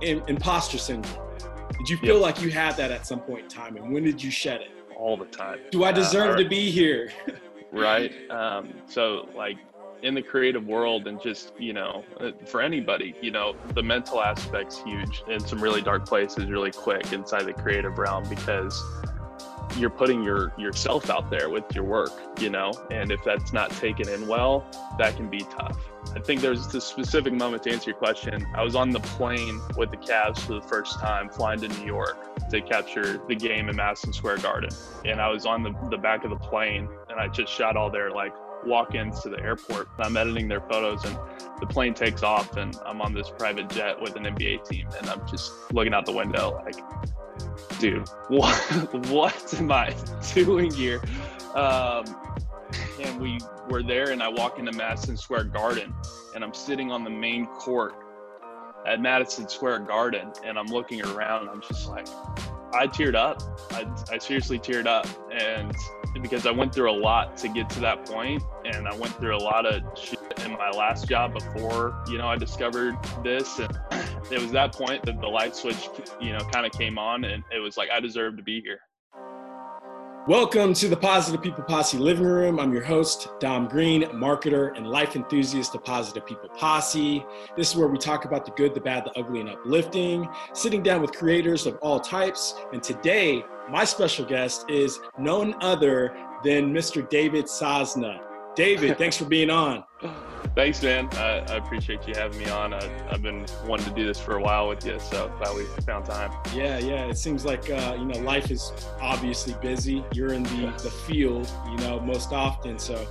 in, imposter syndrome? Did you feel Yep. like you had that at some point in time, and when did you shed it? all the time. Do I Uh, deserve or- to be here? right? Um, so like in the creative world and just you know uh, for anybody, you know the mental aspect's huge in some really dark places really quick inside the creative realm because you're putting your yourself out there with your work, you know, and if that's not taken in well, that can be tough. I think there's this specific moment to answer your question. I was on the plane with the Cavs for the first time, flying to New York to capture the game in Madison Square Garden. And I was on the, the back of the plane and I just shot all their like walk-ins to the airport. I'm editing their photos and the plane takes off and I'm on this private jet with an NBA team and I'm just looking out the window like, dude, what, what am I doing here? Um, and we were there and I walk into Madison Square Garden and I'm sitting on the main court at Madison Square Garden and I'm looking around I'm just like, I teared up. I, I seriously teared up. And because I went through a lot to get to that point and I went through a lot of shit in my last job before, you know, I discovered this. And it was that point that the light switch, you know, kind of came on and it was like, I deserve to be here. Welcome to the Positive People Posse Living Room. I'm your host, Dom Green, marketer and life enthusiast of Positive People Posse. This is where we talk about the good, the bad, the ugly, and uplifting, sitting down with creators of all types. And today, my special guest is none other than Mr. David Sosna. David, thanks for being on. Thanks, man. I, I appreciate you having me on. I, I've been wanting to do this for a while with you, so glad we found time. Yeah, yeah. It seems like uh, you know life is obviously busy. You're in the the field, you know, most often. So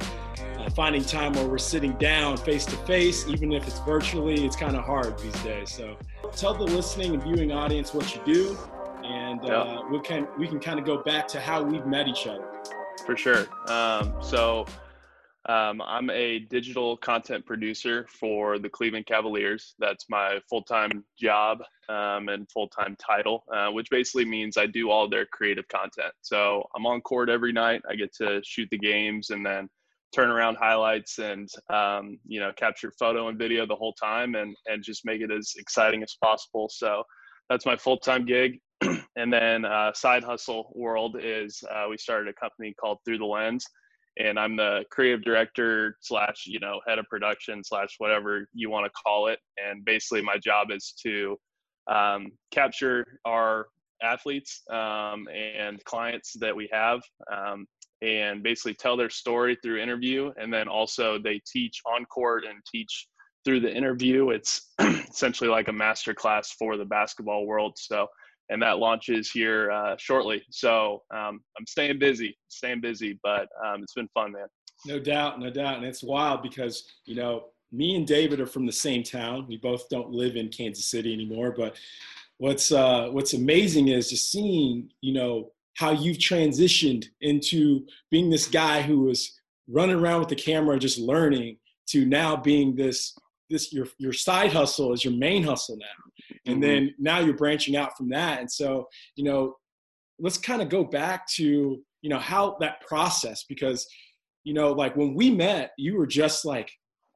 uh, finding time where we're sitting down face to face, even if it's virtually, it's kind of hard these days. So tell the listening and viewing audience what you do, and uh, Yeah. we can we can kind of go back to how we've met each other. For sure. Um, so um, I'm a digital content producer for the Cleveland Cavaliers. That's my full time job um, and full time title, uh, which basically means I do all their creative content. So I'm on court every night. I get to shoot the games and then turn around highlights and um, you know capture photo and video the whole time and and just make it as exciting as possible. So that's my full time gig. and then uh, side hustle world is uh, we started a company called Through the Lens and I'm the creative director slash you know head of production slash whatever you want to call it. And basically, my job is to um, capture our athletes um, and clients that we have, um, and basically tell their story through interview. And then also they teach on court and teach through the interview. It's essentially like a master class for the basketball world. So and that launches here uh, shortly. So um, I'm staying busy, staying busy, but um, it's been fun, man. No doubt, no doubt. And it's wild because, you know, me and David are from the same town. We both don't live in Kansas City anymore. But what's uh, what's amazing is just seeing, you know, how you've transitioned into being this guy who was running around with the camera just learning to now being this this your your side hustle is your main hustle now. And Mhm. then now you're branching out from that. And so, you know, let's kind of go back to, you know, how that process because you know, like when we met, you were just like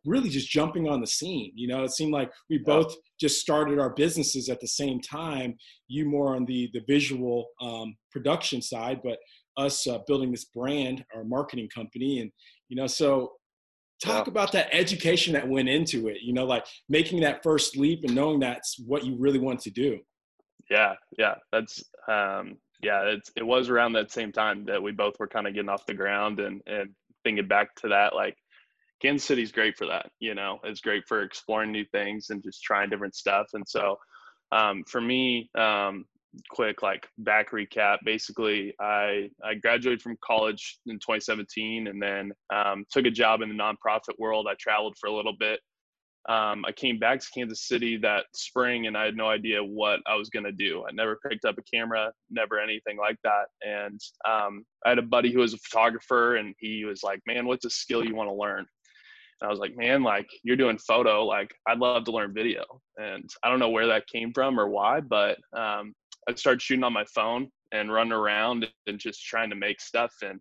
really just jumping on the scene. You know, it seemed like we both just started our businesses at the same time. You more on the the visual um, production side, but us uh, building this brand, our marketing company, and you know, so talk Yeah. about that education that went into it. You know, like making that first leap and knowing that's what you really want to do. Yeah, yeah, that's um, yeah, it's it was around that same time that we both were kind of getting off the ground and and thinking back to that, like Kansas City's great for that. You know, it's great for exploring new things and just trying different stuff. And so, um, for me, um, quick like back recap. Basically, I I graduated from college in 2017, and then um, took a job in the nonprofit world. I traveled for a little bit. Um, I came back to Kansas City that spring, and I had no idea what I was gonna do. I never picked up a camera, never anything like that. And um, I had a buddy who was a photographer, and he was like, "Man, what's a skill you want to learn?" And I was like, man, like you're doing photo, like I'd love to learn video. And I don't know where that came from or why, but um, I started shooting on my phone and running around and just trying to make stuff. And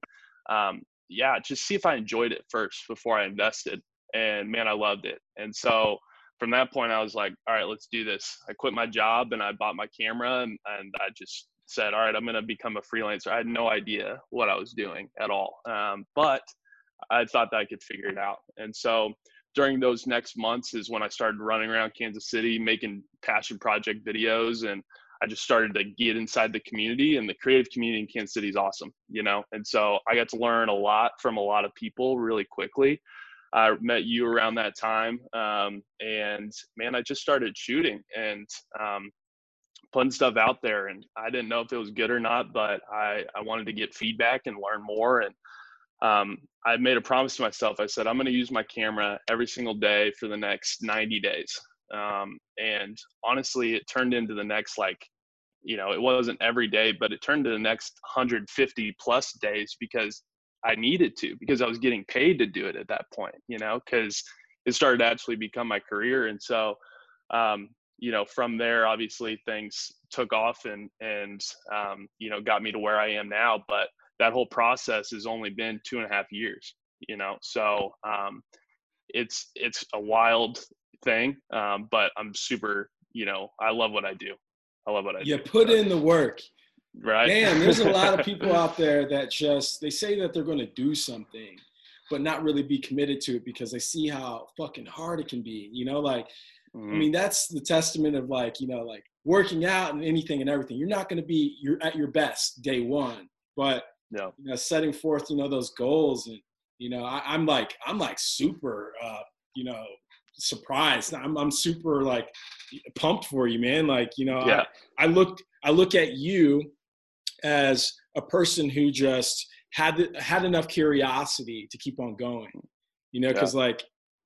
um, yeah, just see if I enjoyed it first before I invested. And man, I loved it. And so from that point, I was like, all right, let's do this. I quit my job and I bought my camera and, and I just said, all right, I'm going to become a freelancer. I had no idea what I was doing at all. Um, but I thought that I could figure it out. And so during those next months is when I started running around Kansas City, making passion project videos. And I just started to get inside the community and the creative community in Kansas City is awesome, you know? And so I got to learn a lot from a lot of people really quickly. I met you around that time. Um, and man, I just started shooting and um, putting stuff out there. And I didn't know if it was good or not, but I, I wanted to get feedback and learn more. And um, I made a promise to myself. I said, I'm going to use my camera every single day for the next 90 days. Um, and honestly, it turned into the next, like, you know, it wasn't every day, but it turned to the next 150 plus days because I needed to, because I was getting paid to do it at that point, you know, because it started to actually become my career. And so, um, you know, from there, obviously things took off and, and, um, you know, got me to where I am now. But that whole process has only been two and a half years, you know, so um, it's, it's a wild thing. Um, but I'm super, you know, I love what I do. I love what I you do. You put in the work. Right. Damn, there's a lot of people out there that just, they say that they're going to do something, but not really be committed to it because they see how fucking hard it can be, you know, like, Mm-hmm. I mean, that's the testament of like, you know, like working out and anything and everything. You're not going to be you're at your best day one, but yeah. you know, setting forth, you know, those goals and, you know, I, am like, I'm like super, uh, you know, surprised. I'm, I'm super like pumped for you, man. Like, you know, yeah. I, I look, I look at you as a person who just had, had enough curiosity to keep on going, you know, cause like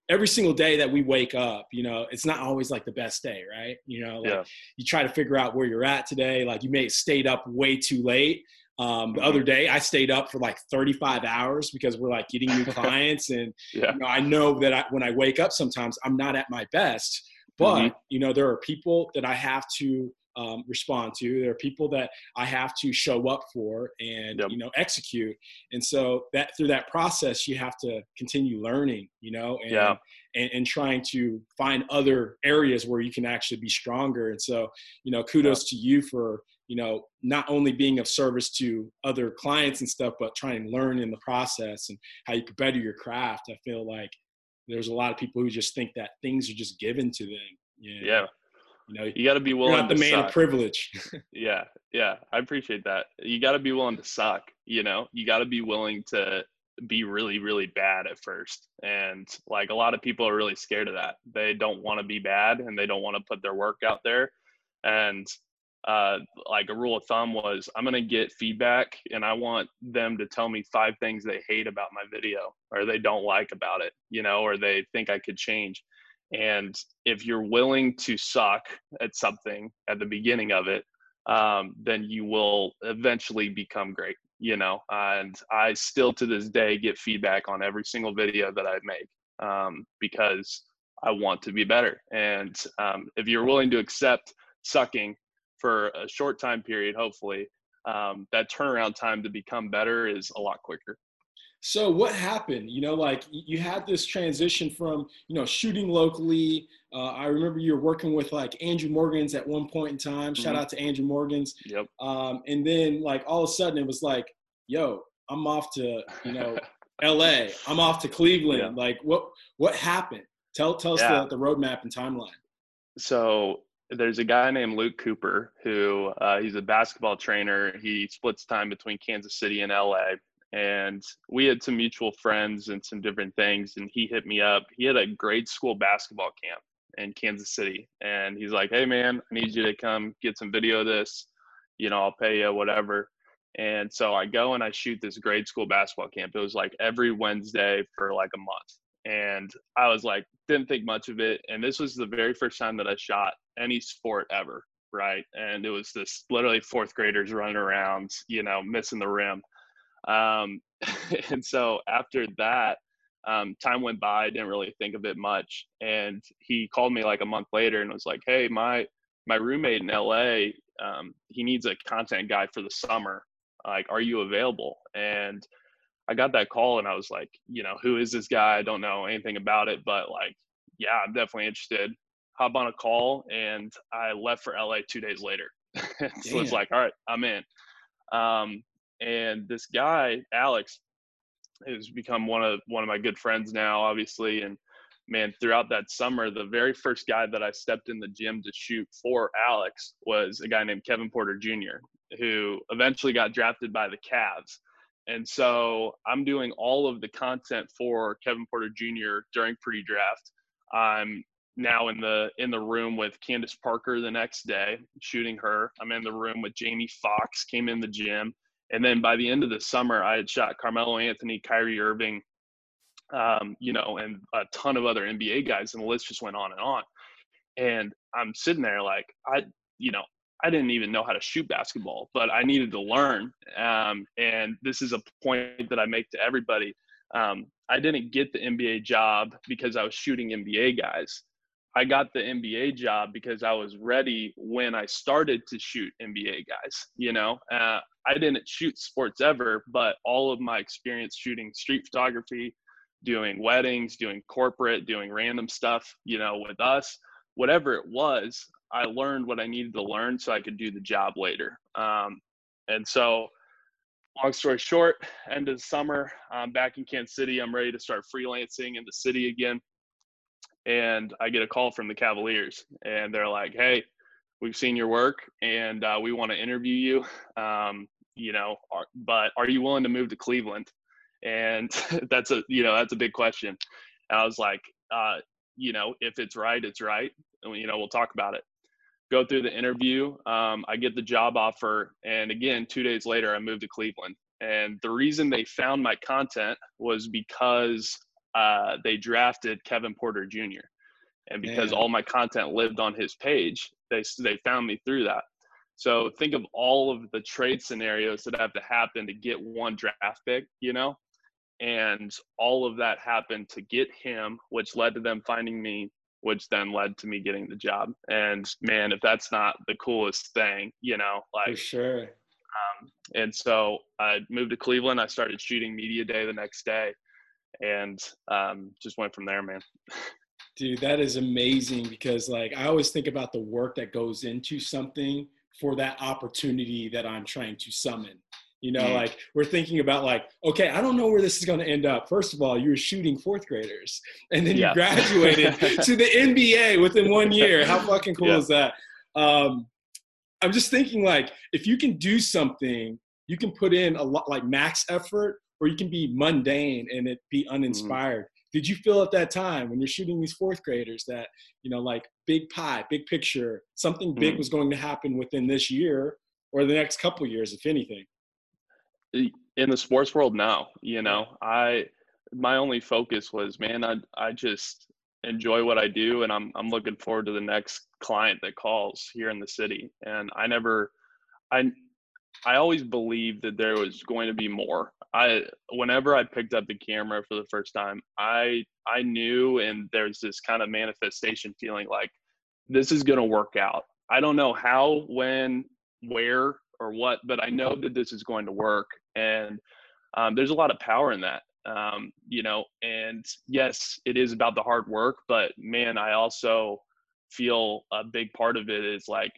every single day that we wake up, you know, it's not always like the best day, right? You know, like yeah. you try to figure out where you're at today. Like you may have stayed up way too late. Um, the other day, I stayed up for like 35 hours because we're like getting new clients, and yeah. you know, I know that I, when I wake up, sometimes I'm not at my best. But mm-hmm. you know, there are people that I have to um, respond to. There are people that I have to show up for and yep. you know execute. And so that through that process, you have to continue learning. You know, and, yeah. and and trying to find other areas where you can actually be stronger. And so you know, kudos to you for you know not only being of service to other clients and stuff, but trying to learn in the process and how you can better your craft. I feel like there's a lot of people who just think that things are just given to them. Yeah. yeah you know, you got to be willing. You're not the man suck. of privilege. yeah, yeah, I appreciate that. You got to be willing to suck. You know, you got to be willing to be really, really bad at first. And like a lot of people are really scared of that. They don't want to be bad and they don't want to put their work out there. And uh, like a rule of thumb was I'm going to get feedback and I want them to tell me five things they hate about my video or they don't like about it, you know, or they think I could change. And if you're willing to suck at something at the beginning of it, um, then you will eventually become great, you know. And I still to this day get feedback on every single video that I make um, because I want to be better. And um, if you're willing to accept sucking for a short time period, hopefully, um, that turnaround time to become better is a lot quicker. So what happened? You know, like you had this transition from, you know, shooting locally. Uh, I remember you were working with like Andrew Morgans at one point in time. Shout mm-hmm. out to Andrew Morgans. Yep. Um, and then like all of a sudden it was like, yo, I'm off to, you know, LA. I'm off to Cleveland. Yeah. Like what what happened? Tell tell us yeah. the, the roadmap and timeline. So there's a guy named Luke Cooper who uh, he's a basketball trainer. He splits time between Kansas City and LA and we had some mutual friends and some different things and he hit me up. He had a grade school basketball camp in kansas city. And he's like hey man i need you to come get some video of this. You know i'll pay you whatever. And so i go and i shoot this grade school basketball camp. It was like every wednesday for like a month and i was like didn't think much of it and this was the very first time that i shot any sport ever right and it was this literally fourth graders running around you know missing the rim um, and so after that, um, time went by. I didn't really think of it much. And he called me like a month later and was like, "Hey, my my roommate in LA, um, he needs a content guy for the summer. Like, are you available?" And I got that call and I was like, you know, who is this guy? I don't know anything about it, but like, yeah, I'm definitely interested. Hop on a call, and I left for LA two days later. so it's like, all right, I'm in. Um, and this guy, Alex, has become one of one of my good friends now, obviously. And man, throughout that summer, the very first guy that I stepped in the gym to shoot for Alex was a guy named Kevin Porter Jr., who eventually got drafted by the Cavs. And so I'm doing all of the content for Kevin Porter Jr. during pre-draft. I'm now in the in the room with Candace Parker the next day, shooting her. I'm in the room with Jamie Foxx, came in the gym. And then by the end of the summer, I had shot Carmelo Anthony, Kyrie Irving, um, you know, and a ton of other NBA guys, and the list just went on and on. And I'm sitting there like, I, you know, I didn't even know how to shoot basketball, but I needed to learn. Um, and this is a point that I make to everybody. Um, I didn't get the NBA job because I was shooting NBA guys. I got the NBA job because I was ready when I started to shoot NBA guys. You know, uh, I didn't shoot sports ever, but all of my experience shooting street photography, doing weddings, doing corporate, doing random stuff, you know, with us, whatever it was, I learned what I needed to learn so I could do the job later. Um, and so, long story short, end of the summer, I'm back in Kansas City. I'm ready to start freelancing in the city again. And I get a call from the Cavaliers, and they're like, "Hey, we've seen your work, and uh, we want to interview you. Um, you know, are, but are you willing to move to Cleveland?" And that's a you know that's a big question. And I was like, uh, you know, if it's right, it's right. And, you know, we'll talk about it go through the interview. Um, I get the job offer, and again, two days later, I moved to Cleveland. And the reason they found my content was because uh, they drafted Kevin Porter Jr. And because Man. all my content lived on his page, they they found me through that. So think of all of the trade scenarios that have to happen to get one draft pick, you know, and all of that happened to get him, which led to them finding me which then led to me getting the job. And man, if that's not the coolest thing, you know, like for sure. Um, and so I moved to Cleveland. I started shooting media day the next day, and um, just went from there, man. Dude, that is amazing because like I always think about the work that goes into something for that opportunity that I'm trying to summon. You know, mm. like we're thinking about like, okay, I don't know where this is going to end up. First of all, you were shooting fourth graders, and then yeah. you graduated to the NBA within one year. How fucking cool yeah. is that? Um, I'm just thinking like, if you can do something, you can put in a lot like max effort, or you can be mundane and it be mm. uninspired. Mm. Did you feel at that time when you're shooting these fourth graders that you know, like big pie, big picture, something big mm. was going to happen within this year or the next couple years, if anything? In the sports world now you know i my only focus was man i i just enjoy what i do and i'm i'm looking forward to the next client that calls here in the city. And i never i i always believed that there was going to be more. I whenever i picked up the camera for the first time i i knew and there's this kind of manifestation feeling like this is going to work out. I don't know how when where or what but i know that this is going to work and um, there's a lot of power in that um, you know and yes it is about the hard work but man i also feel a big part of it is like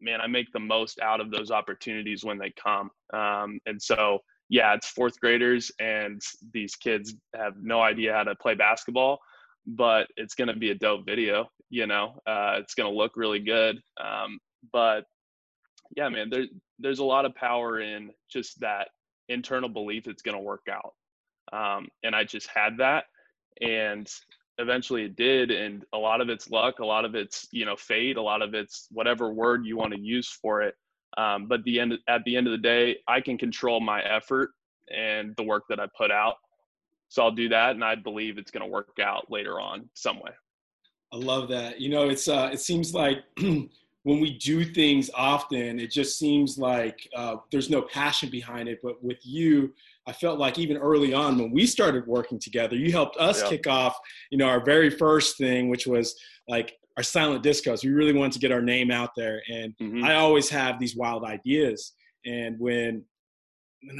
man i make the most out of those opportunities when they come um, and so yeah it's fourth graders and these kids have no idea how to play basketball but it's going to be a dope video you know uh, it's going to look really good um, but yeah man there, there's a lot of power in just that internal belief it's going to work out. Um, and I just had that. And eventually it did. And a lot of it's luck, a lot of it's, you know, fate, a lot of it's whatever word you want to use for it. Um, but the end, at the end of the day, I can control my effort and the work that I put out. So I'll do that. And I believe it's going to work out later on some way. I love that. You know, it's, uh, it seems like when we do things often, it just seems like uh, there's no passion behind it. But with you, I felt like even early on when we started working together, you helped us kick off, you know, our very first thing, which was like our silent discos. We really wanted to get our name out there, and mm-hmm. I always have these wild ideas. And when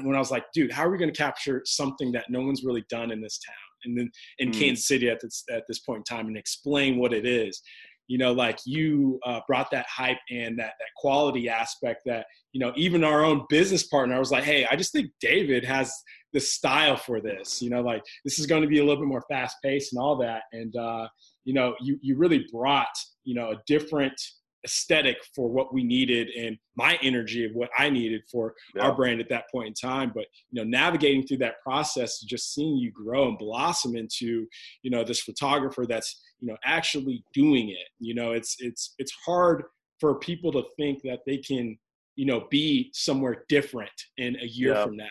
when I was like, dude, how are we going to capture something that no one's really done in this town? and then in mm. Kansas City at this at this point in time and explain what it is. You know, like you uh, brought that hype and that that quality aspect that you know even our own business partner. I was like, hey, I just think David has the style for this. You know, like this is going to be a little bit more fast paced and all that. And uh, you know, you you really brought you know a different aesthetic for what we needed and my energy of what I needed for yeah. our brand at that point in time. But you know, navigating through that process, just seeing you grow and blossom into, you know, this photographer that's, you know, actually doing it. You know, it's it's it's hard for people to think that they can, you know, be somewhere different in a year yeah. from now.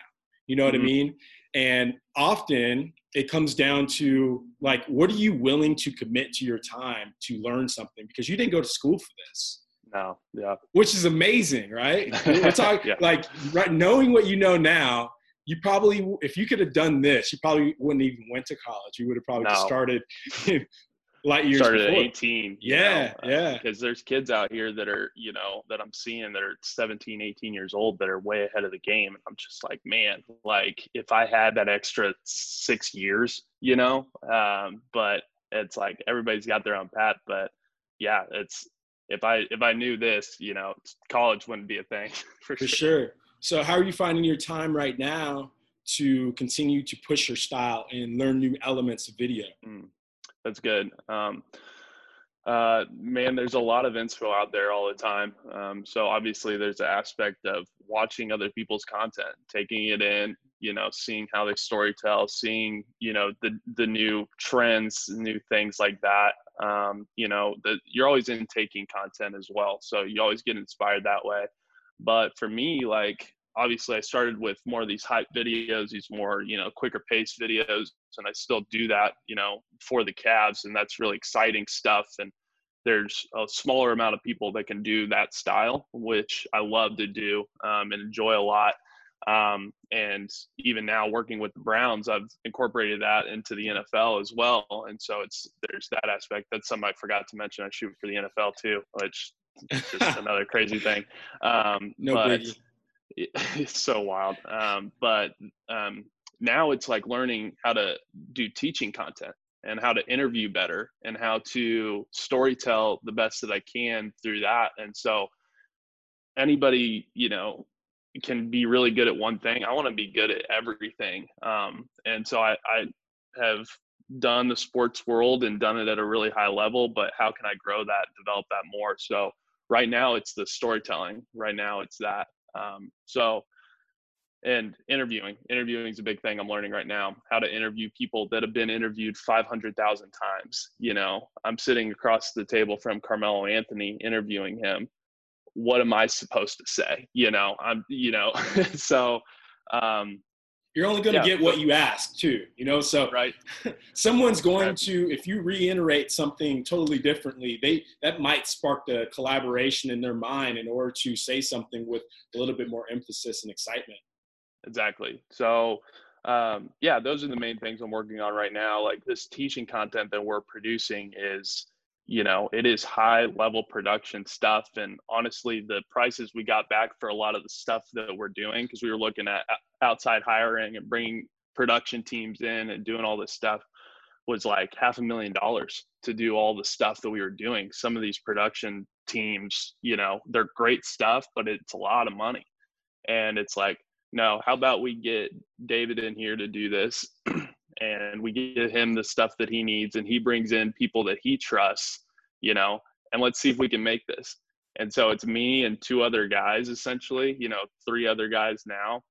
You know what mm-hmm. I mean? And often it comes down to like what are you willing to commit to your time to learn something because you didn't go to school for this no yeah which is amazing right we're talking yeah. like right knowing what you know now you probably if you could have done this you probably wouldn't even went to college you would have probably no. started light years started before. at 18 yeah know, yeah uh, because there's kids out here that are you know that i'm seeing that are 17 18 years old that are way ahead of the game i'm just like man like if i had that extra six years you know um, but it's like everybody's got their own path but yeah it's if i if i knew this you know college wouldn't be a thing for, for sure. sure so how are you finding your time right now to continue to push your style and learn new elements of video mm that's good. Um, uh, man, there's a lot of info out there all the time. Um, so obviously, there's an aspect of watching other people's content, taking it in, you know, seeing how they story tell, seeing, you know, the the new trends, new things like that. Um, you know, that you're always intaking content as well, so you always get inspired that way. But for me, like obviously I started with more of these hype videos, these more, you know, quicker pace videos, and I still do that, you know, for the Cavs, and that's really exciting stuff. And there's a smaller amount of people that can do that style, which I love to do um, and enjoy a lot. Um, and even now working with the Browns, I've incorporated that into the NFL as well. And so it's there's that aspect. That's something I forgot to mention. I shoot for the NFL too, which is just another crazy thing. Um, no but, it's so wild. Um, but um, now it's like learning how to do teaching content and how to interview better and how to story tell the best that I can through that. And so anybody, you know, can be really good at one thing. I want to be good at everything. Um, and so I, I have done the sports world and done it at a really high level, but how can I grow that, develop that more? So right now it's the storytelling. Right now it's that. Um, so, and interviewing, interviewing is a big thing I'm learning right now. How to interview people that have been interviewed 500,000 times. You know, I'm sitting across the table from Carmelo Anthony interviewing him. What am I supposed to say? You know, I'm, you know, so um, you're only going to yeah, get what you ask too you know so right someone's going right. to if you reiterate something totally differently they that might spark the collaboration in their mind in order to say something with a little bit more emphasis and excitement exactly. So um, yeah those are the main things i'm working on right now. Like this teaching content that we're producing is you know it is high level production stuff. And honestly the prices we got back for a lot of the stuff that we're doing because we were looking at outside hiring and bringing production teams in and doing all this stuff was like half a million dollars to do all the stuff that we were doing. Some of these production teams you know they're great stuff but it's a lot of money. And it's like no how about we get david in here to do this? And we give him the stuff that he needs and he brings in people that he trusts you know and let's see if we can make this. And so it's me and two other guys essentially you know three other guys now.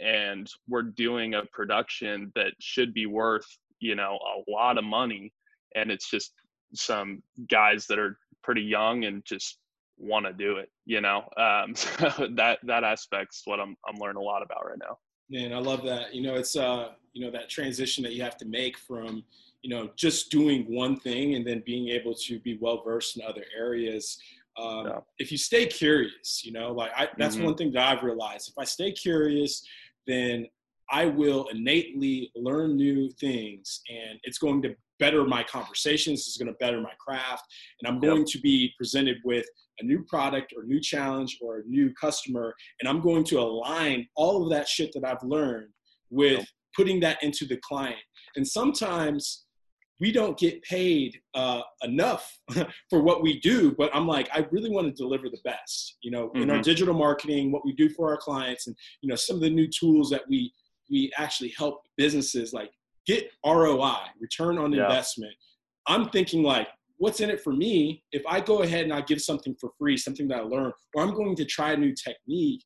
And we're doing a production that should be worth you know a lot of money. And it's just some guys that are pretty young and just want to do it you know um, so that that aspect's what i'm i'm learning a lot about right now Man, I love that. You know, it's uh, you know, that transition that you have to make from, you know, just doing one thing and then being able to be well versed in other areas. Um, yeah. If you stay curious, you know, like I, that's mm-hmm. one thing that I've realized. If I stay curious, then I will innately learn new things, and it's going to better my conversations. is going to better my craft, and I'm going yep. to be presented with a new product or new challenge or a new customer, and I'm going to align all of that shit that I've learned with putting that into the client. And sometimes we don't get paid uh, enough for what we do but i'm like i really want to deliver the best you know mm-hmm. in our mm-hmm. digital marketing what we do for our clients and you know some of the new tools that we we actually help businesses like get roi return on yeah. investment i'm thinking like what's in it for me if i go ahead and i give something for free something that i learned or i'm going to try a new technique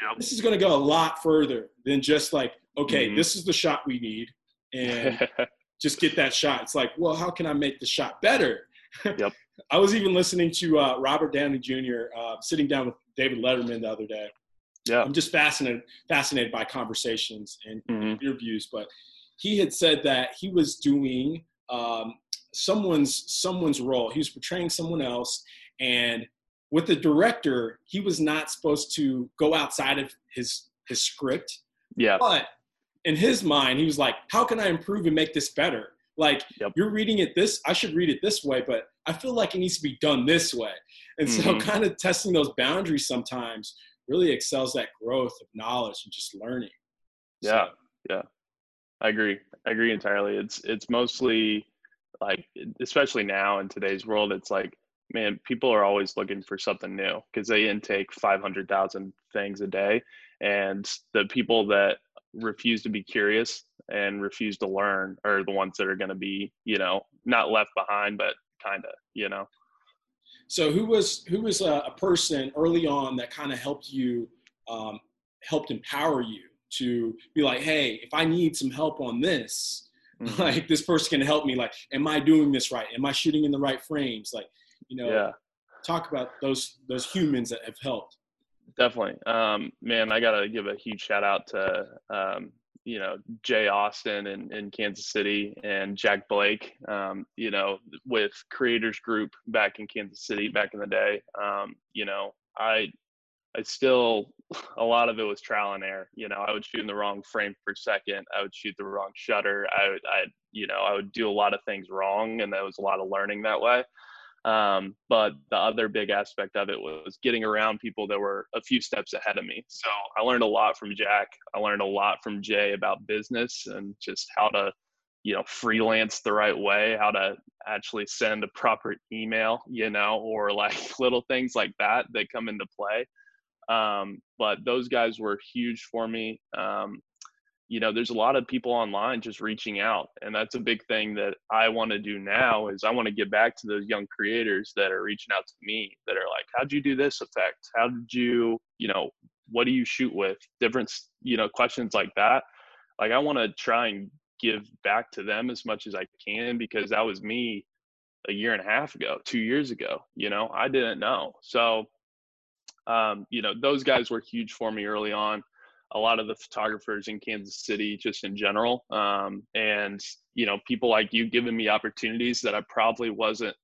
yep. this is going to go a lot further than just like okay mm-hmm. this is the shot we need and just get that shot. It's like, well, how can I make the shot better? Yep. I was even listening to uh, Robert Downey Jr. Uh, sitting down with David Letterman the other day. Yeah. I'm just fascinated fascinated by conversations and mm-hmm. interviews, but he had said that he was doing um, someone's someone's role. He was portraying someone else, and with the director, he was not supposed to go outside of his his script. Yeah. But in his mind, he was like, how can I improve and make this better? Like, yep. you're reading it this, I should read it this way, but I feel like it needs to be done this way. And mm-hmm. so, kind of testing those boundaries sometimes really excels that growth of knowledge and just learning. Yeah, so. yeah, I agree. I agree entirely. It's it's mostly like, especially now in today's world, it's like, man, people are always looking for something new because they intake five hundred thousand things a day, and the people that refuse to be curious and refuse to learn are the ones that are going to be you know not left behind but kind of you know so who was who was a, a person early on that kind of helped you um, helped empower you to be like hey if i need some help on this mm-hmm. like this person can help me like am i doing this right am i shooting in the right frames like you know yeah. talk about those those humans that have helped definitely. Um, man, I gotta give a huge shout out to um, you know Jay Austin in, in Kansas City and Jack Blake. Um, you know, with Creators Group back in Kansas City back in the day. Um, you know, I I still a lot of it was trial and error. You know, I would shoot in the wrong frame per second. I would shoot the wrong shutter. I would I you know I would do a lot of things wrong, and there was a lot of learning that way. Um, but the other big aspect of it was getting around people that were a few steps ahead of me. So I learned a lot from Jack. I learned a lot from Jay about business and just how to, you know, freelance the right way, how to actually send a proper email, you know, or like little things like that that come into play. Um, but those guys were huge for me. Um, you know there's a lot of people online just reaching out and that's a big thing that i want to do now is i want to get back to those young creators that are reaching out to me that are like how'd you do this effect? How did you you know what do you shoot with? Different you know questions like that. Like i want to try and give back to them as much as i can because that was me a year and a half ago two years ago you know? I didn't know. So um, you know those guys were huge for me early on a lot of the photographers in Kansas City, just in general. Um, and, you know, people like you giving me opportunities that I probably wasn't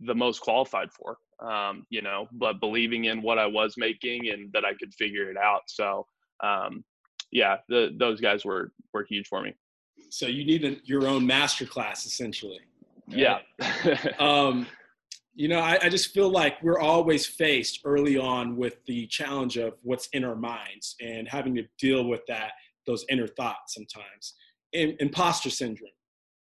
the most qualified for, um, you know, but believing in what I was making and that I could figure it out. So, um, yeah, the, those guys were, were huge for me. So you need your own master class essentially. Right? Yeah. um, you know, I, I, just feel like we're always faced early on with the challenge of what's in our minds and having to deal with that, those inner thoughts sometimes. In, imposter syndrome.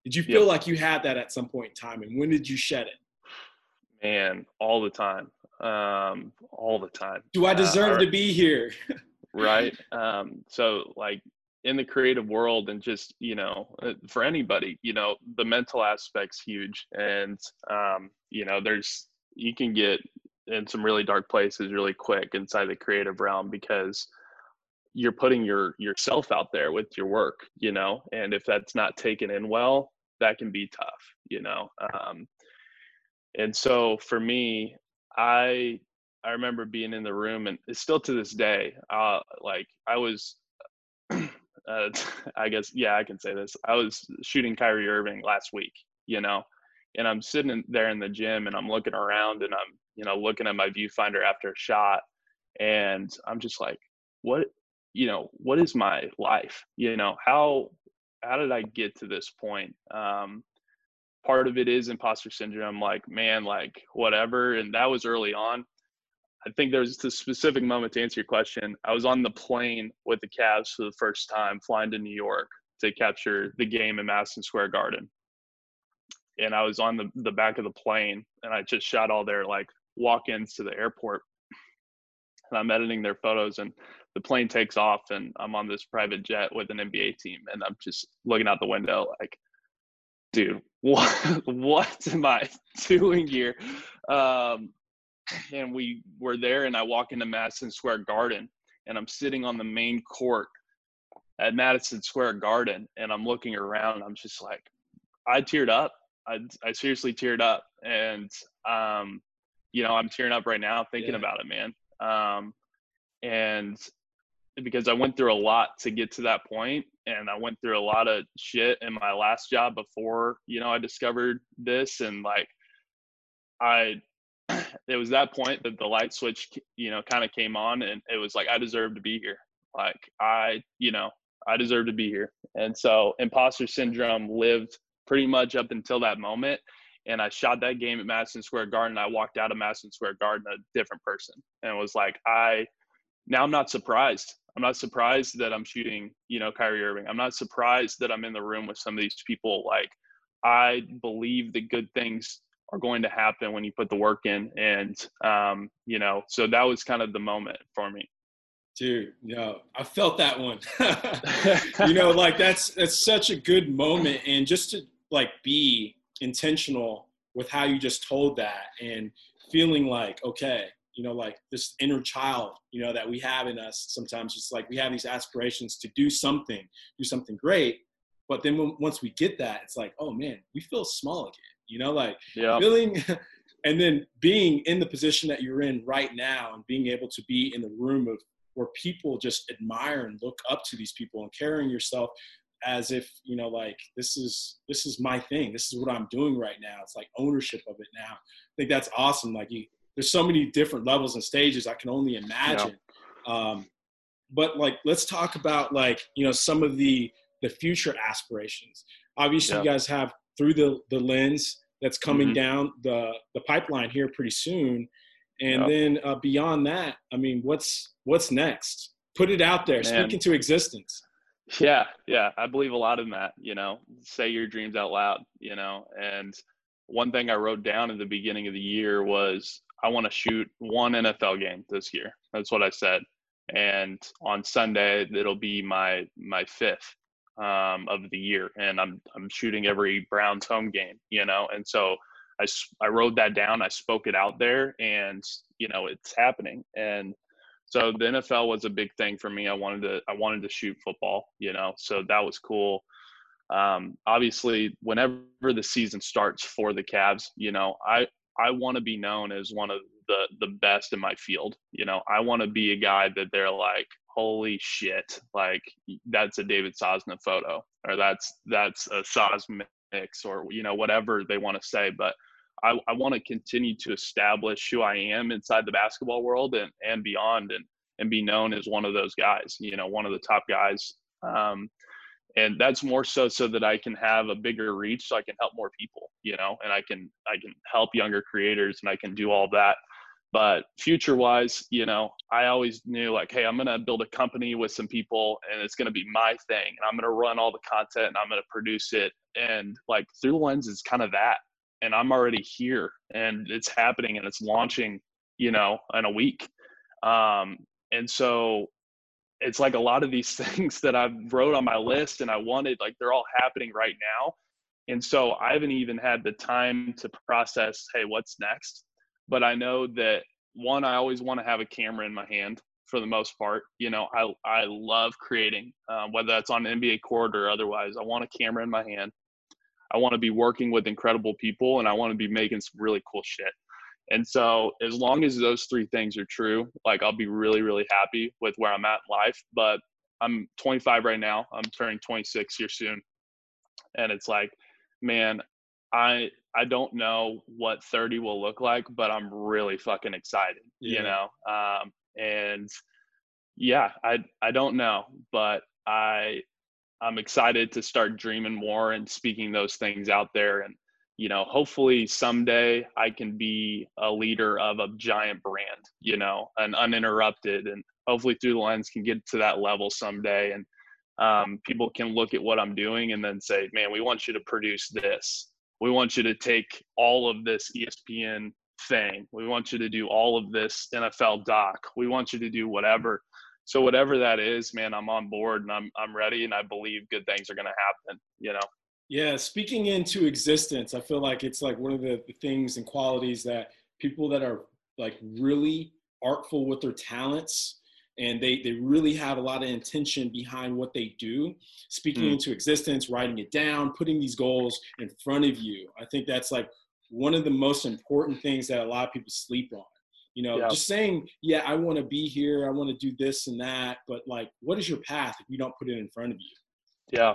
Did you feel yep. like you had that at some point in time, and when did you shed it? Man, all the time, um, all the time. Do I deserve uh, to be here? right. Um, so, like, in the creative world and just you know uh, for anybody you know the mental aspect's huge and um, you know there's you can get in some really dark places really quick inside the creative realm because you're putting your yourself out there with your work you know? And if that's not taken in well that can be tough you know? Um, and so for me i i remember being in the room and it's still to this day uh like i was uh, I guess yeah, I can say this. I was shooting Kyrie Irving last week, you know, and I'm sitting there in the gym and I'm looking around and I'm you know looking at my viewfinder after a shot, and I'm just like, what, you know, what is my life? You know, how how did I get to this point? Um, part of it is imposter syndrome. Like, man, like whatever, and that was early on. I think there's a specific moment to answer your question. I was on the plane with the Cavs for the first time, flying to New York to capture the game in Madison Square Garden. And I was on the, the back of the plane and I just shot all their like walk ins to the airport. And I'm editing their photos and the plane takes off and I'm on this private jet with an NBA team and I'm just looking out the window like, dude, what what am I doing here? Um, and we were there and I walk into Madison Square Garden and I'm sitting on the main court at Madison Square Garden and I'm looking around. I'm just like, I teared up. I, I seriously teared up. And, um, you know, I'm tearing up right now thinking yeah. about it, man. Um, and because I went through a lot to get to that point and I went through a lot of shit in my last job before, you know, I discovered this and like I it was that point that the light switch, you know, kind of came on and it was like, I deserve to be here. Like I, you know, I deserve to be here. And so imposter syndrome lived pretty much up until that moment. And I shot that game at Madison Square Garden. I walked out of Madison Square Garden a different person and was like, I, now I'm not surprised. I'm not surprised that I'm shooting, you know, Kyrie Irving. I'm not surprised that I'm in the room with some of these people. Like, I believe that good things are going to happen when you put the work in and um, you know so that was kind of the moment for me dude no i felt that one you know like that's that's such a good moment and just to like be intentional with how you just told that and feeling like okay you know like this inner child you know that we have in us sometimes it's like we have these aspirations to do something do something great but then when, once we get that it's like oh man we feel small again you know, like yeah. feeling and then being in the position that you're in right now and being able to be in the room of where people just admire and look up to these people and carrying yourself as if you know like this is this is my thing this is what i'm doing right now it's like ownership of it now i think that's awesome like you, there's so many different levels and stages i can only imagine yeah. um, but like let's talk about like you know some of the the future aspirations obviously yeah. you guys have through the the lens that's coming mm-hmm. down the the pipeline here pretty soon and then uh, beyond that i mean what's what's next? Put it out there. Man. speak into existence. Yeah yeah. I believe a lot in that you know. Say your dreams out loud you know. And one thing i wrote down at the beginning of the year was i want to shoot one nfl game this year. That's what i said. And on sunday it'll be my my fifth um, of the year, and I'm I'm shooting every Browns home game, you know, and so I I wrote that down, I spoke it out there, and you know it's happening, and so the NFL was a big thing for me. I wanted to I wanted to shoot football, you know, so that was cool. Um, obviously, whenever the season starts for the Cavs, you know, I I want to be known as one of the the best in my field. You know, I want to be a guy that they're like, holy shit, like that's a David Sosna photo, or that's that's a Saz mix, or you know whatever they want to say. But I, I want to continue to establish who I am inside the basketball world and and beyond, and and be known as one of those guys. You know, one of the top guys. Um, and that's more so so that I can have a bigger reach, so I can help more people. You know, and I can I can help younger creators, and I can do all that but future wise you know i always knew like hey i'm to build a company with some people and it's to be my thing and i'm to run all the content and i'm to produce it and like through the lens is kind of that and i'm already here and it's happening and it's launching you know in a week um and so it's like a lot of these things that i've wrote on my list and i wanted like they're all happening right now and so i haven't even had the time to process hey what's next but I know that one, I always want to have a camera in my hand for the most part. You know, I I love creating, uh, whether that's on NBA court or otherwise. I want a camera in my hand. I want to be working with incredible people, and I want to be making some really cool shit. And so, as long as those three things are true, like I'll be really, really happy with where I'm at in life. But I'm 25 right now. I'm turning 26 here soon, and it's like, man, I I don't know what 30 will look like, but I'm really fucking excited, yeah. you know? Um, and yeah, I, I don't know, but I, I'm excited to start dreaming more and speaking those things out there. And, you know, hopefully someday I can be a leader of a giant brand, you know, and uninterrupted and hopefully through the lens can get to that level someday. And, um, people can look at what I'm doing and then say, man, we want you to produce this. We want you to take all of this ESPN thing. We want you to do all of this NFL doc. We want you to do whatever. So whatever that is, man, I'm on board and I'm I'm ready and I believe good things are going to happen, you know. Yeah, speaking into existence, I feel like it's like one of the, things and qualities that people that are like really artful with their talents and they they really have a lot of intention behind what they do speaking mm. into existence writing it down putting these goals in front of you i think that's like one of the most important things that a lot of people sleep on you know yeah. just saying yeah i want to be here i want to do this and that but like what is your path if you don't put it in front of you yeah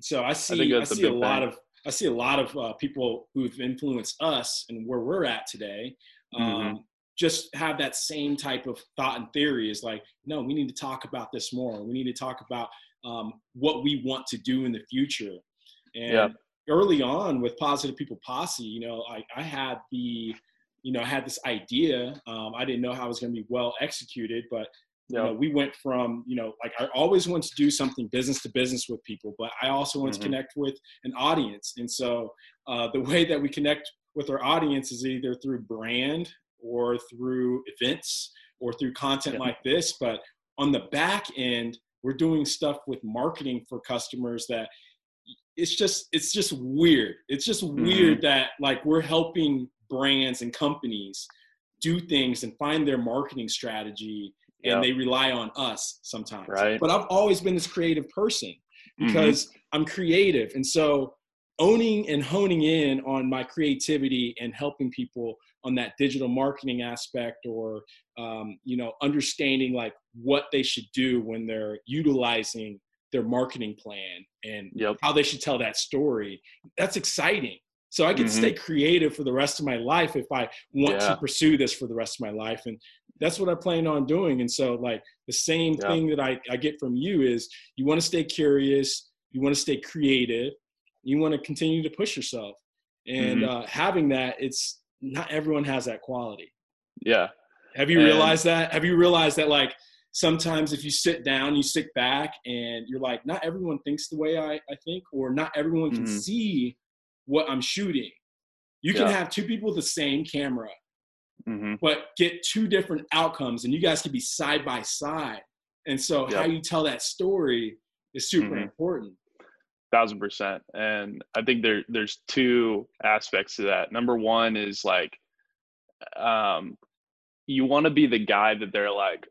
so i see i, I see a, a lot of i see a lot of uh, people who've influenced us and where we're at today mm-hmm. um, just have that same type of thought and theory is like no we need to talk about this more we need to talk about um, what we want to do in the future and yeah. early on with positive people posse you know I, I had the you know I had this idea um, i didn't know how it was going to be well executed but you know, we went from you know like i always want to do something business to business with people but i also want mm-hmm. to connect with an audience and so uh, the way that we connect with our audience is either through brand or through events or through content yeah. like this. But on the back end, we're doing stuff with marketing for customers that it's just it's just weird. It's just mm-hmm. weird that like we're helping brands and companies do things and find their marketing strategy and they rely on us sometimes. Right. But I've always been this creative person mm-hmm. because mm-hmm. I'm creative. And so owning and honing in on my creativity and helping people on that digital marketing aspect or um, you know understanding like what they should do when they're utilizing their marketing plan and yep. how they should tell that story that's exciting so i can mm-hmm. stay creative for the rest of my life if i want yeah. to pursue this for the rest of my life and that's what i plan on doing and so like the same thing that I, I get from you is you want to stay curious you want to stay creative you want to continue to push yourself and mm-hmm. uh, having that it's not everyone has that quality yeah have you and, realized that have you realized that like sometimes if you sit down you sit back and you're like not everyone thinks the way i, I think or not everyone can mm-hmm. see what i'm shooting you can yeah. have two people with the same camera mm-hmm. but get two different outcomes and you guys can be side by side and so how you tell that story is super mm-hmm. important thousand percent. And I think there there's two aspects to that. Number one is like, um, you want to be the guy that they're like,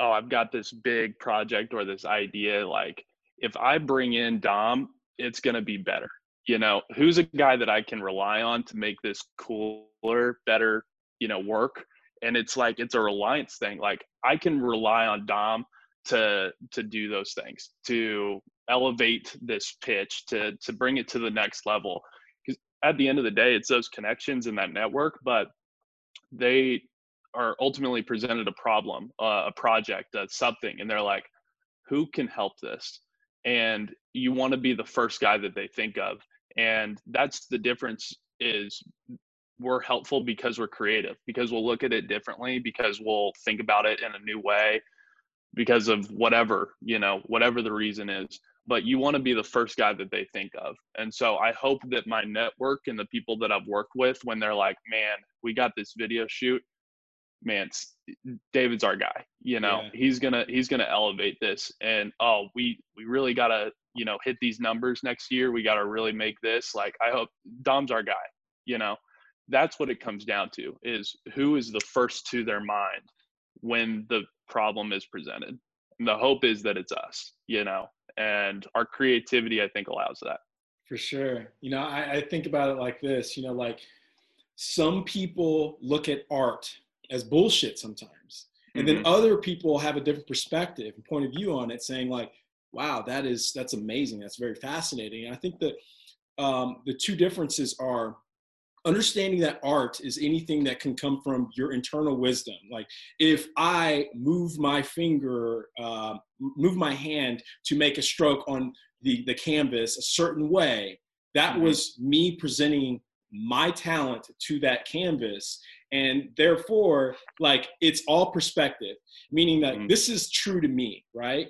oh, I've got this big project or this idea. Like, if I bring in Dom, it's gonna be better. You know, who's a guy that I can rely on to make this cooler, better, you know, work? And it's like it's a reliance thing. Like I can rely on Dom to to do those things to elevate this pitch to to bring it to the next level because at the end of the day it's those connections in that network but they are ultimately presented a problem uh, a project uh, something and they're like who can help this? And you want to be the first guy that they think of and that's the difference is we're helpful because we're creative because we'll look at it differently because we'll think about it in a new way because of whatever you know whatever the reason is but you want to be the first guy that they think of. And so i hope that my network and the people that i've worked with when they're like man we got this video shoot man david's our guy you know yeah. he's gonna he's gonna elevate this and oh we we really gotta you know hit these numbers next year we gotta really make this like i hope dom's our guy you know that's what it comes down to is who is the first to their mind when the problem is presented. And the hope is that it's us, you know, and our creativity, I think, allows that. For sure. You know, I, I think about it like this, you know, like some people look at art as bullshit sometimes. And mm-hmm. then other people have a different perspective and point of view on it, saying like, wow, that is, that's amazing. That's very fascinating. And I think that um, the two differences are understanding that art is anything that can come from your internal wisdom like if i move my finger uh, move my hand to make a stroke on the, the canvas a certain way that mm-hmm. was me presenting my talent to that canvas and therefore like it's all perspective meaning that mm-hmm. this is true to me right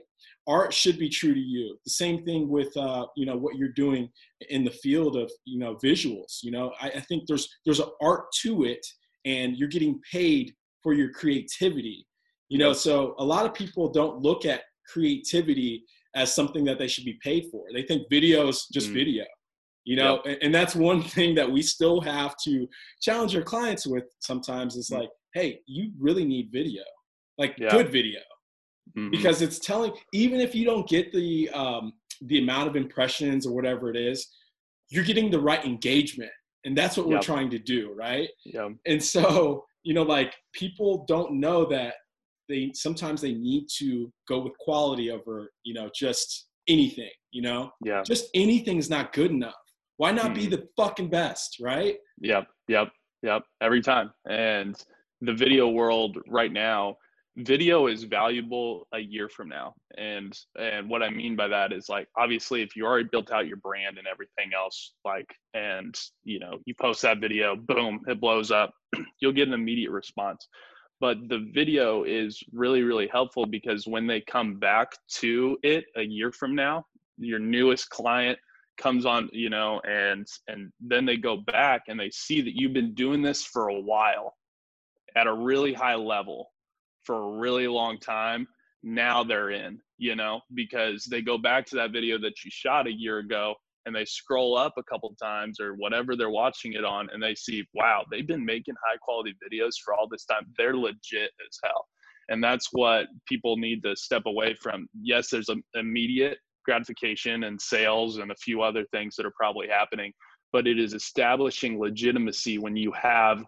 art should be true to you. The same thing with uh, you know what you're doing in the field of you know visuals. You know, I, I think there's there's an art to it, and you're getting paid for your creativity. You know, so a lot of people don't look at creativity as something that they should be paid for. They think video is just mm. video. You know, yep. and, that's one thing that we still have to challenge our clients with sometimes is mm. like, hey, you really need video, like yeah. good video mm-hmm. because it's telling even if you don't get the um, the amount of impressions or whatever it is you're getting the right engagement and that's what yep. we're trying to do right yeah and so you know like people don't know that they sometimes they need to go with quality over you know just anything you know yeah just anything is not good enough why not be hmm. the fucking best right? Yep yep yep every time. And the video world right now video is valuable a year from now. And and what i mean by that is like obviously if you already built out your brand and everything else like and you know you post that video boom it blows up you'll get an immediate response. But the video is really really helpful because when they come back to it a year from now your newest client comes on you know and and then they go back and they see that you've been doing this for a while at a really high level for a really long time. Now they're in you know because they go back to that video that you shot a year ago and they scroll up a couple times or whatever they're watching it on and they see wow they've been making high quality videos for all this time. They're legit as hell. And that's what people need to step away from. Yes there's an immediate gratification and sales and a few other things that are probably happening but it is establishing legitimacy when you have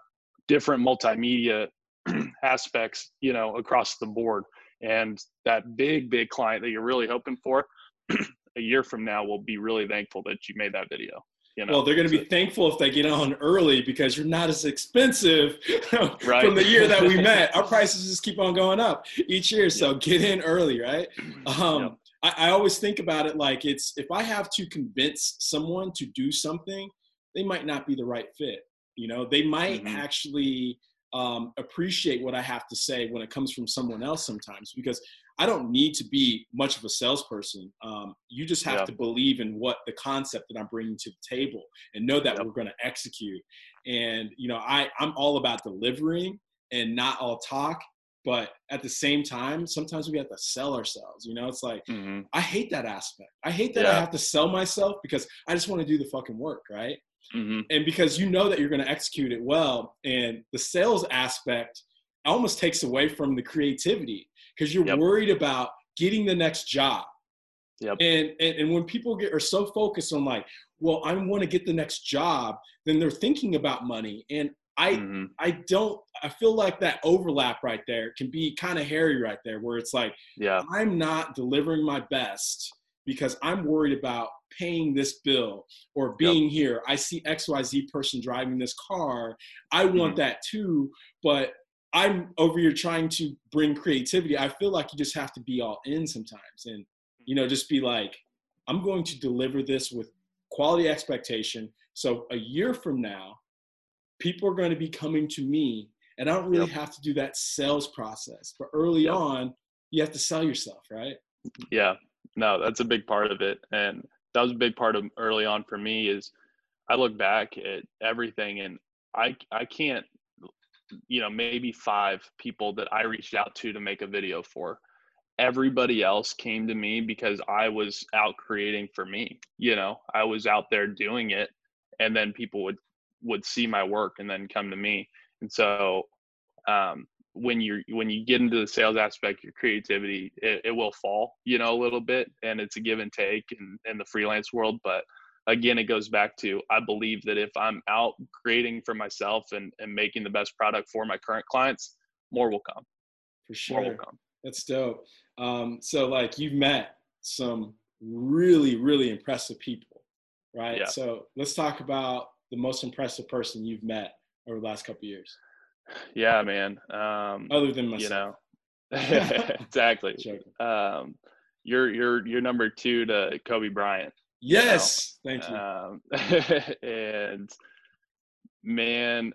different multimedia aspects, you know, across the board. And that big, big client that you're really hoping for a year from now will be really thankful that you made that video. You know? Well, they're going to be thankful if they get on early because you're not as expensive right. from the year that we met. Our prices just keep on going up each year. So yep. get in early, right? Um. I, I always think about it like it's if I have to convince someone to do something, they might not be the right fit. You know, they might mm-hmm. actually um, appreciate what I have to say when it comes from someone else sometimes because I don't need to be much of a salesperson. Um, you just have yeah. to believe in what the concept that I'm bringing to the table and know that yep. we're going to execute. And you know, I I'm all about delivering and not all talk. But at the same time, sometimes we have to sell ourselves. You know, it's like mm-hmm. I hate that aspect. I hate that yeah. I have to sell myself because I just want to do the fucking work, right? Mm-hmm. And because you know that you're going to execute it well, and the sales aspect almost takes away from the creativity because you're yep. worried about getting the next job. Yep. And, and and when people get are so focused on like, well, I want to get the next job, then they're thinking about money. And I mm-hmm. I don't I feel like that overlap right there can be kind of hairy right there, where it's like, yeah, I'm not delivering my best because I'm worried about paying this bill or being yep. here. I see XYZ person driving this car. I want mm-hmm. that too, but I'm over here trying to bring creativity. I feel like you just have to be all in sometimes and you know just be like I'm going to deliver this with quality expectation. So a year from now, people are going to be coming to me and I don't really yep. have to do that sales process. But early yep. on, you have to sell yourself, right? Yeah. No, that's a big part of it. And that was a big part of early on for me is I look back at everything and I I can't you know maybe five people that I reached out to to make a video for everybody else came to me because I was out creating for me you know I was out there doing it and then people would would see my work and then come to me. And so um, when you when you get into the sales aspect your creativity it, it, will fall you know a little bit and it's a give and take in, in the freelance world. But again it goes back to i believe that if i'm out creating for myself and, and making the best product for my current clients more will come. For sure more will come. that's dope. Um, so like you've met some really really impressive people right? Yeah. so let's talk about the most impressive person you've met over the last couple years yeah, man. Um, Other than myself. You know, exactly. Um, you're you're you're number two to Kobe Bryant. Yes, you know? thank you. Um, and man,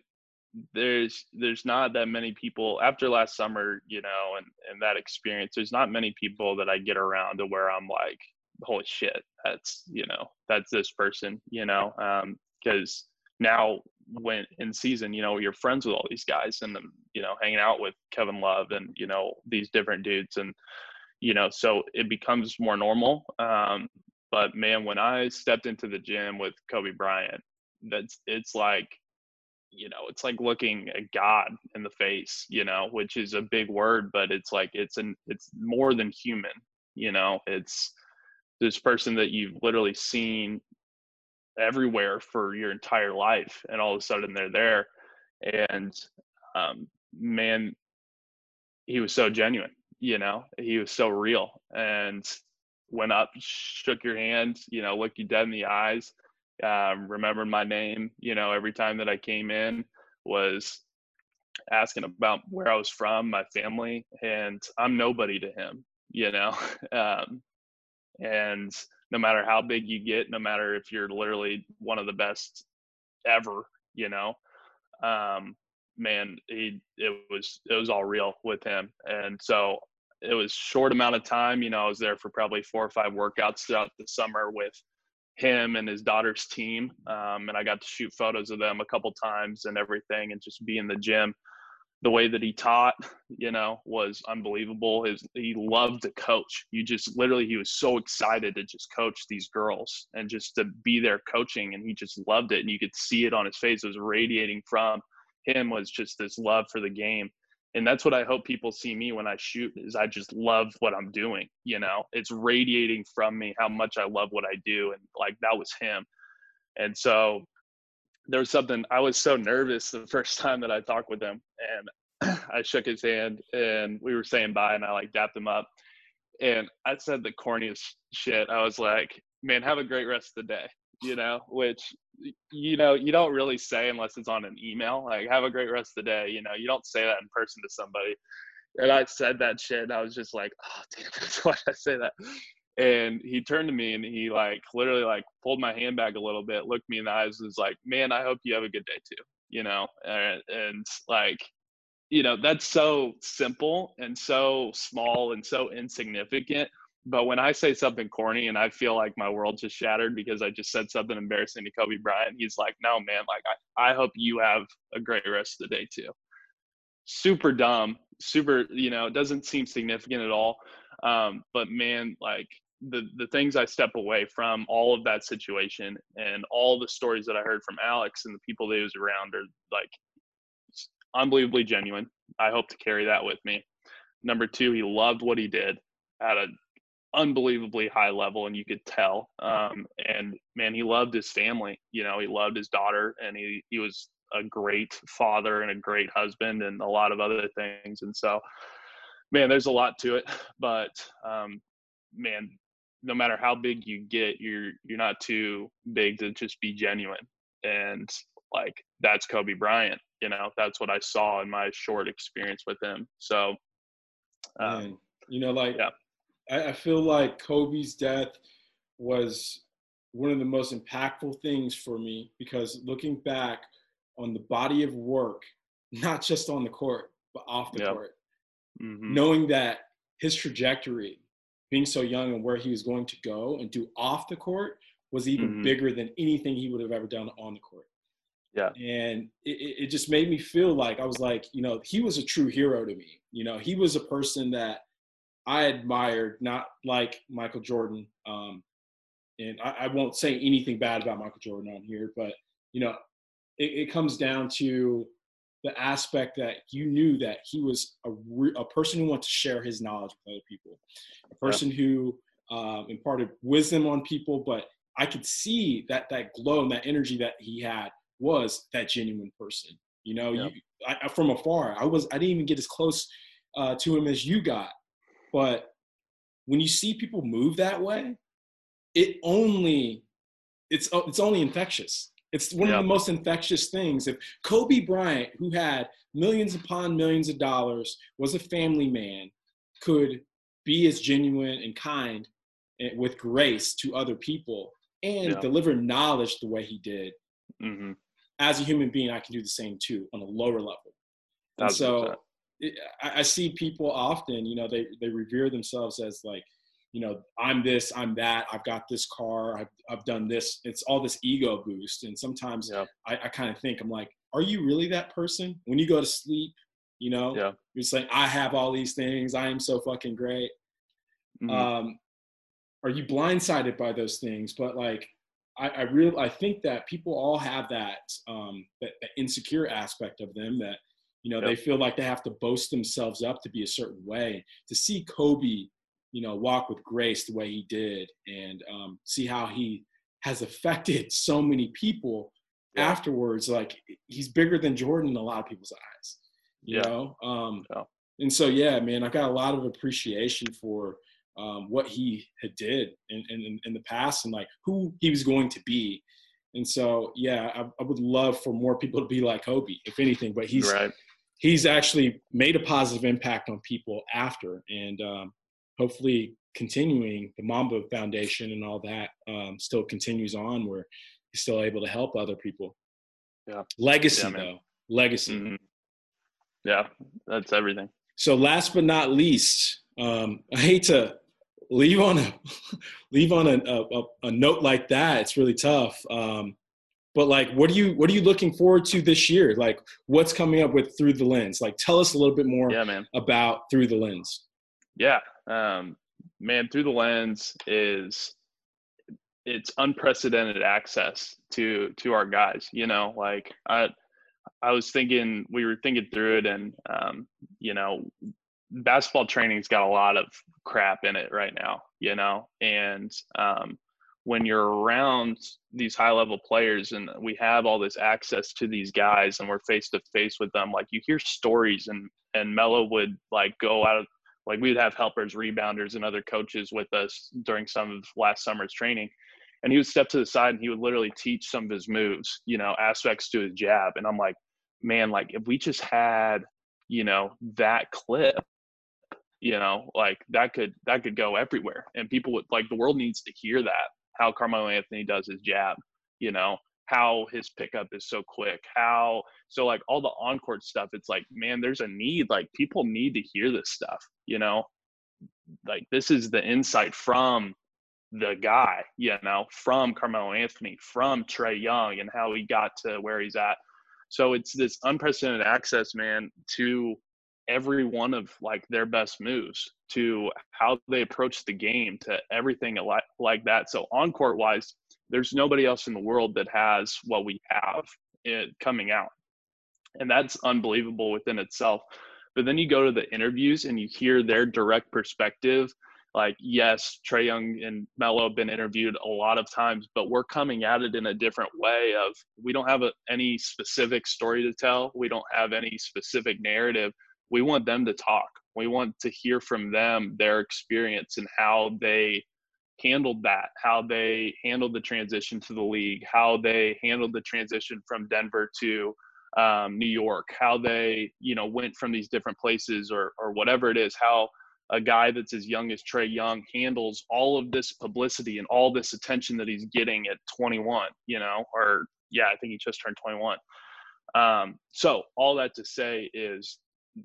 there's there's not that many people after last summer, you know, and and that experience. There's not many people that I get around to where I'm like, holy shit, that's you know, that's this person, you know, because um, now when in season, you know, you're friends with all these guys and you know, hanging out with Kevin Love and you know these different dudes and you know, so it becomes more normal. Um, but man, when I stepped into the gym with Kobe Bryant, that's it's like you know it's like looking at god in the face you know which is a big word but it's like it's an it's more than human you know it's this person that you've literally seen everywhere for your entire life and all of a sudden they're there and um, man he was so genuine you know he was so real and went up shook your hand you know looked you dead in the eyes um, remembered my name, you know, every time that I came in was asking about where I was from, my family, and I'm nobody to him, you know. Um, and no matter how big you get, no matter if you're literally one of the best ever, you know, um, man, he it was it was all real with him, and so it was short amount of time. You know, I was there for probably four or five workouts throughout the summer with him and his daughter's team. Um, and I got to shoot photos of them a couple times and everything and just be in the gym. The way that he taught, you know, was unbelievable. His he loved to coach. You just literally he was so excited to just coach these girls and just to be there coaching and he just loved it and you could see it on his face. It was radiating from him was just this love for the game and that's what i hope people see me when i shoot is i just love what i'm doing you know it's radiating from me how much i love what i do and like that was him and so there was something i was so nervous the first time that i talked with him and i shook his hand and we were saying bye and i like dapped him up and i said the corniest shit i was like man have a great rest of the day you know which you know, you don't really say unless it's on an email, like, have a great rest of the day. You know, you don't say that in person to somebody. And I said that shit. And I was just like, oh, damn it. Why I say that? And he turned to me and he, like, literally, like, pulled my hand back a little bit, looked me in the eyes, and was like, man, I hope you have a good day too. You know, and, and like, you know, that's so simple and so small and so insignificant but when I say something corny and I feel like my world just shattered because I just said something embarrassing to Kobe Bryant, he's like, no, man, like, I, I hope you have a great rest of the day too. Super dumb, super, you know, it doesn't seem significant at all. Um, but man, like, the, the things I step away from all of that situation and all the stories that I heard from Alex and the people that he was around are like unbelievably genuine. I hope to carry that with me. Number two, he loved what he did at an unbelievably high level and you could tell um, and man he loved his family you know he loved his daughter and he he was a great father and a great husband and a lot of other things and so man there's a lot to it but um, man no matter how big you get you're you're not too big to just be genuine and like that's kobe bryant you know that's what i saw in my short experience with him so um, you know like yeah I, I feel like Kobe's death was one of the most impactful things for me because looking back on the body of work, not just on the court, but off the yep. court, mm-hmm. knowing that his trajectory, being so young and where he was going to go and do off the court was even mm-hmm. bigger than anything he would have ever done on the court. Yeah. And it, it just made me feel like I was like, you know, he was a true hero to me. You know, he was a person that I admired, not like Michael Jordan. Um, and I, I, won't say anything bad about Michael Jordan on here, but you know, it, it comes down to the aspect that you knew that he was a, re- a person who wanted to share his knowledge with other people, a person yeah. who um, imparted wisdom on people. But I could see that that glow and that energy that he had was that genuine person. You know, yeah. you, I, from afar, I was I didn't even get as close uh, to him as you got, but when you see people move that way, it only it's it's only infectious. It's one yeah. of the most infectious things. If Kobe Bryant, who had millions upon millions of dollars, was a family man, could be as genuine and kind and with grace to other people and yeah. deliver knowledge the way he did, mm-hmm. as a human being, I can do the same too on a lower level. And so it, I, I see people often, you know, they, they revere themselves as like, you know, I'm this, I'm that, I've got this car, I've, I've done this. It's all this ego boost. And sometimes yeah. I, I kind of think, I'm like, are you really that person? When you go to sleep, you know, yeah. you're saying, I have all these things, I am so fucking great. Mm-hmm. Um, are you blindsided by those things? But like, I, I really, I think that people all have that, um, that, that insecure aspect of them that, you know, yep. they feel like they have to boast themselves up to be a certain way. To see Kobe, you know, walk with grace the way he did, and um, see how he has affected so many people yeah. afterwards. Like he's bigger than Jordan in a lot of people's eyes. You yeah. know, um, yeah. and so yeah, man, I got a lot of appreciation for um, what he had did in, in in the past and like who he was going to be. And so, yeah, I, I, would love for more people to be like Kobe, if anything. But he's right he's actually made a positive impact on people after, and um, hopefully continuing the Mamba Foundation and all that um, still continues on where he's still able to help other people. Yeah. Legacy yeah, though, legacy. Mm-hmm. Yeah, that's everything. So last but not least, um, I hate to leave on a leave on a, a, a, note like that. It's really tough. Um, but like what are you what are you looking forward to this year like what's coming up with through the lens like tell us a little bit more yeah, man. about through the lens yeah um, man through the lens is it's unprecedented access to to our guys you know? Like i i was thinking we were thinking through it and um, you know basketball training's got a lot of crap in it right now you know? And um, when you're around these high level players and we have all this access to these guys and we're face to face with them like you hear stories and and Melo would like go out like we'd have helpers rebounders and other coaches with us during some of last summer's training. And he would step to the side and he would literally teach some of his moves you know aspects to his jab. And i'm like man like if we just had you know that clip you know like that could that could go everywhere. And people would like the world needs to hear that how Carmelo Anthony does his jab, you know, how his pickup is so quick, how so like all the on court stuff, it's like, man, there's a need. Like people need to hear this stuff, you know. Like this is the insight from the guy, you know, from Carmelo Anthony, from Trae Young and how he got to where he's at. So it's this unprecedented access, man, to every one of like their best moves to how they approach the game to everything like like that. So on court wise there's nobody else in the world that has what we have it coming out. And that's unbelievable within itself. But then you go to the interviews and you hear their direct perspective. Like yes Trae Young and Melo have been interviewed a lot of times but we're coming at it in a different way of we don't have a, any specific story to tell. We don't have any specific narrative we want them to talk. We want to hear from them their experience and how they handled that, how they handled the transition to the league, how they handled the transition from Denver to um, New York, how they you know went from these different places or or whatever it is, how a guy that's as young as Trae Young handles all of this publicity and all this attention that he's getting at 21, you know, or yeah, I think he just turned 21. Um, so all that to say is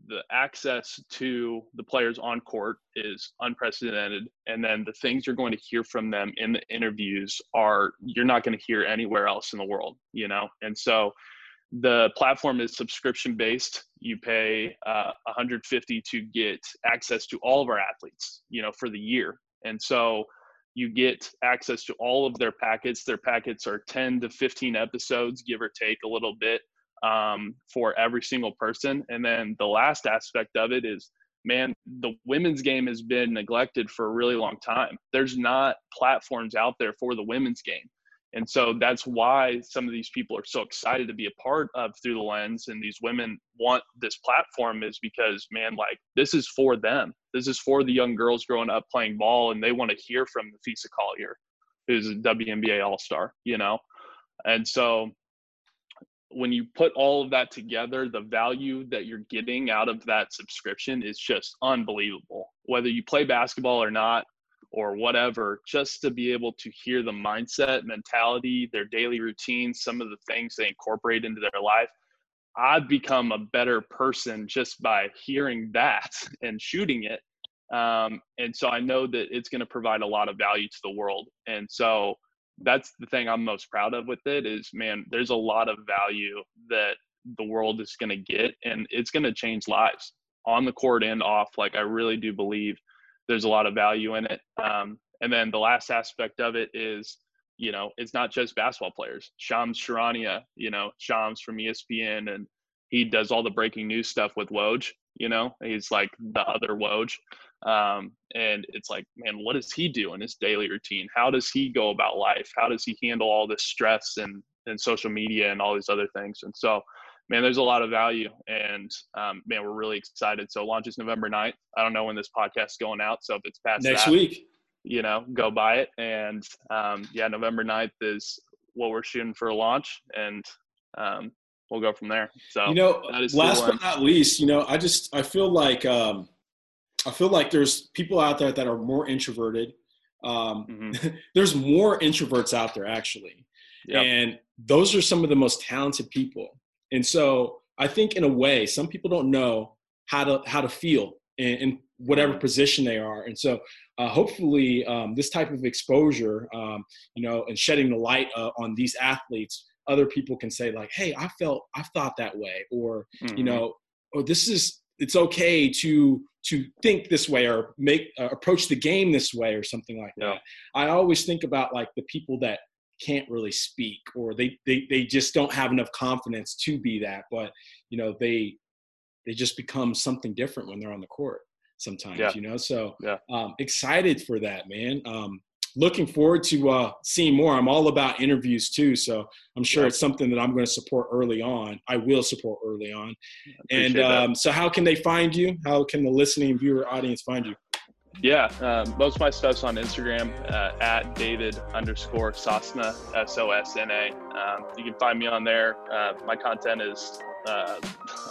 the access to the players on court is unprecedented and then the things you're going to hear from them in the interviews are you're not going to hear anywhere else in the world you know? And so the platform is subscription based you pay uh, 150 to get access to all of our athletes you know for the year. And so you get access to all of their packets. Their packets are 10 to 15 episodes give or take a little bit um, for every single person. And then the last aspect of it is, man, the women's game has been neglected for a really long time. There's not platforms out there for the women's game. And so that's why some of these people are so excited to be a part of Through the Lens. And these women want this platform is because, man, like this is for them. This is for the young girls growing up playing ball and they want to hear from Napheesa Collier, who's a WNBA All Star, you know? And so when you put all of that together, the value that you're getting out of that subscription is just unbelievable. Whether you play basketball or not, or whatever, just to be able to hear the mindset, mentality, their daily routines, some of the things they incorporate into their life. I've become a better person just by hearing that and shooting it. Um, and so I know that it's going to provide a lot of value to the world. And so that's the thing I'm most proud of with it is, man, there's a lot of value that the world is going to get, and it's going to change lives on the court and off. Like I really do believe there's a lot of value in it. Um, and then the last aspect of it is, you know, it's not just basketball players. Shams Charania, you know, Shams from ESPN, and he does all the breaking news stuff with Woj. You know, he's like the other Woj. Um, and it's like, man, what does he do in his daily routine? How does he go about life? How does he handle all this stress and and social media and all these other things? And so, man, there's a lot of value. And um, man, we're really excited. So launches November 9th. I don't know when this podcast is going out. So if it's past next that, week, you know, go buy it. And um, yeah, November 9th is what we're shooting for a launch. And um, we'll go from there. So, you know, last but not least, you know, I just, I feel like, um, I feel like there's people out there that are more introverted. Um, mm-hmm. there's more introverts out there actually. Yep. And those are some of the most talented people and so I think in a way, some people don't know how to how to feel in, in whatever mm-hmm. position they are. And so uh, hopefully um, this type of exposure, um, you know, and shedding the light uh, on these athletes, other people can say like, hey, I felt, I thought that way, or mm-hmm. you know, or this is it's okay to to think this way or make uh, approach the game this way or something like yeah. that. I always think about like the people that can't really speak or they, they they just don't have enough confidence to be that but you know they they just become something different when they're on the court sometimes yeah. you know so yeah. um, excited for that man um, looking forward to uh, seeing more i'm all about interviews too so i'm sure yeah. it's something that i'm going to support early on i will support early on and um, so how can they find you how can the listening viewer audience find you yeah, um, most of my stuff's on Instagram uh, at David underscore Sosna S O S N A. Um, you can find me on there. Uh, my content is uh,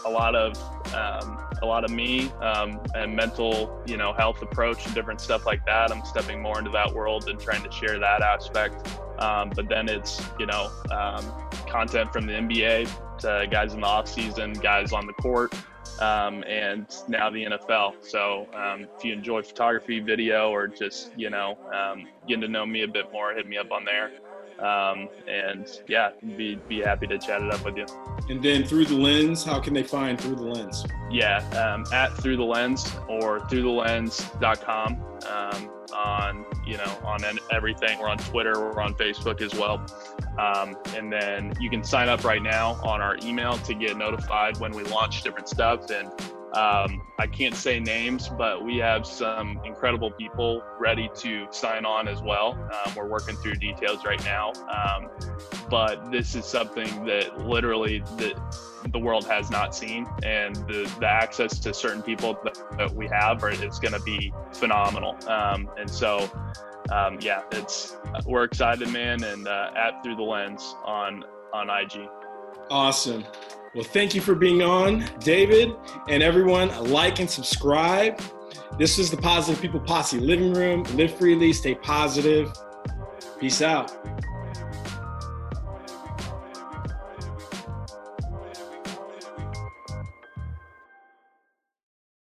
a lot of um, a lot of me um, and mental, you know, health approach and different stuff like that. I'm stepping more into that world and trying to share that aspect. Um, but then it's you know um, content from the NBA to guys in the off season, guys on the court um, and now the NFL. So um, if you enjoy photography, video, or just you know getting to know me a bit more, hit me up on there. Um, and yeah, be be happy to chat it up with you. And then through the lens, how can they find through the lens? Yeah, um, at through the lens or through the lens.com. Um, on you know on everything. We're on Twitter, we're on Facebook as well. Um, and then you can sign up right now on our email to get notified when we launch different stuff. And um, I can't say names, but we have some incredible people ready to sign on as well. Um, we're working through details right now, um, but this is something that literally the the world has not seen, and the, the access to certain people that, that we have are, is going to be phenomenal. Um, and so, um, yeah, it's we're excited, man, and uh, at through the lens on on IG. Awesome. Well, thank you for being on, David, and everyone. Like and subscribe. This is the Positive People Posse Living Room. Live freely, stay positive. Peace out.